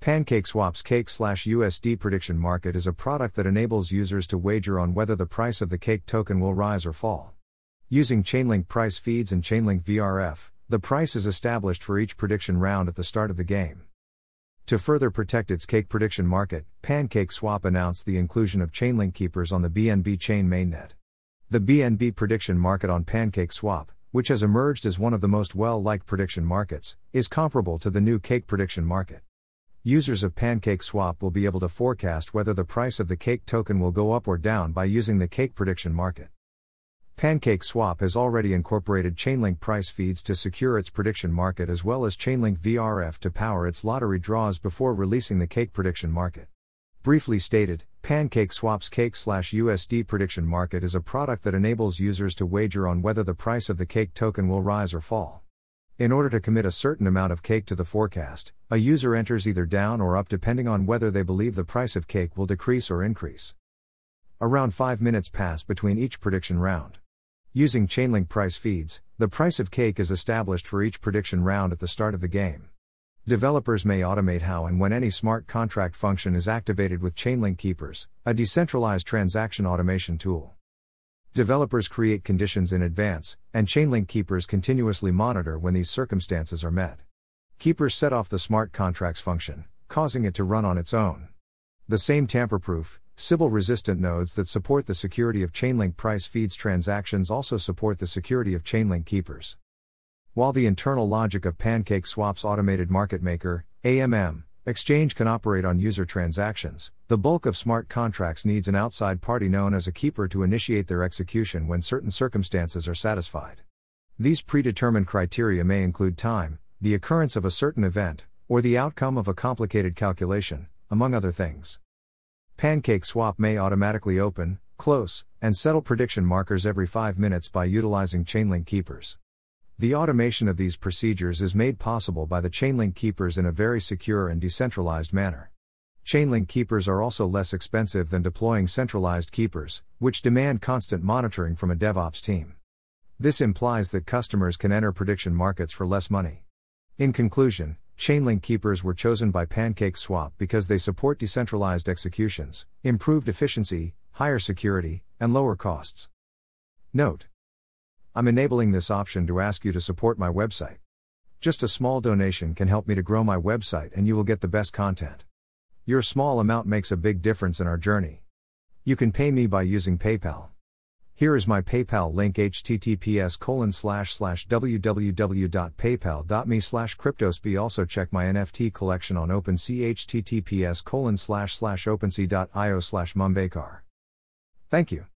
PancakeSwap's Cake slash USD prediction market is a product that enables users to wager on whether the price of the Cake token will rise or fall. Using Chainlink price feeds and Chainlink VRF, the price is established for each prediction round at the start of the game. To further protect its cake prediction market, PancakeSwap announced the inclusion of Chainlink keepers on the BNB chain mainnet. The BNB prediction market on PancakeSwap, which has emerged as one of the most well liked prediction markets, is comparable to the new cake prediction market. Users of PancakeSwap will be able to forecast whether the price of the cake token will go up or down by using the cake prediction market. PancakeSwap has already incorporated Chainlink price feeds to secure its prediction market as well as Chainlink VRF to power its lottery draws before releasing the cake prediction market. Briefly stated, PancakeSwap's Cake slash USD prediction market is a product that enables users to wager on whether the price of the cake token will rise or fall. In order to commit a certain amount of cake to the forecast, a user enters either down or up depending on whether they believe the price of cake will decrease or increase. Around 5 minutes pass between each prediction round. Using Chainlink price feeds, the price of cake is established for each prediction round at the start of the game. Developers may automate how and when any smart contract function is activated with Chainlink Keepers, a decentralized transaction automation tool. Developers create conditions in advance, and Chainlink keepers continuously monitor when these circumstances are met. Keepers set off the smart contracts function, causing it to run on its own. The same tamper proof, Sybil resistant nodes that support the security of Chainlink price feeds transactions also support the security of Chainlink keepers. While the internal logic of Pancake Swap's automated market maker, AMM, Exchange can operate on user transactions. The bulk of smart contracts needs an outside party known as a keeper to initiate their execution when certain circumstances are satisfied. These predetermined criteria may include time, the occurrence of a certain event, or the outcome of a complicated calculation, among other things. Pancake Swap may automatically open, close, and settle prediction markets every 5 minutes by utilizing Chainlink keepers. The automation of these procedures is made possible by the Chainlink keepers in a very secure and decentralized manner. Chainlink keepers are also less expensive than deploying centralized keepers, which demand constant monitoring from a DevOps team. This implies that customers can enter prediction markets for less money. In conclusion, Chainlink keepers were chosen by PancakeSwap because they support decentralized executions, improved efficiency, higher security, and lower costs. Note I'm enabling this option to ask you to support my website. Just a small donation can help me to grow my website and you will get the best content. Your small amount makes a big difference in our journey. You can pay me by using PayPal. Here is my PayPal link https colon slash slash www.paypal.me slash cryptosb also check my NFT collection on OpenSea https colon slash slash opensea.io slash. Thank you.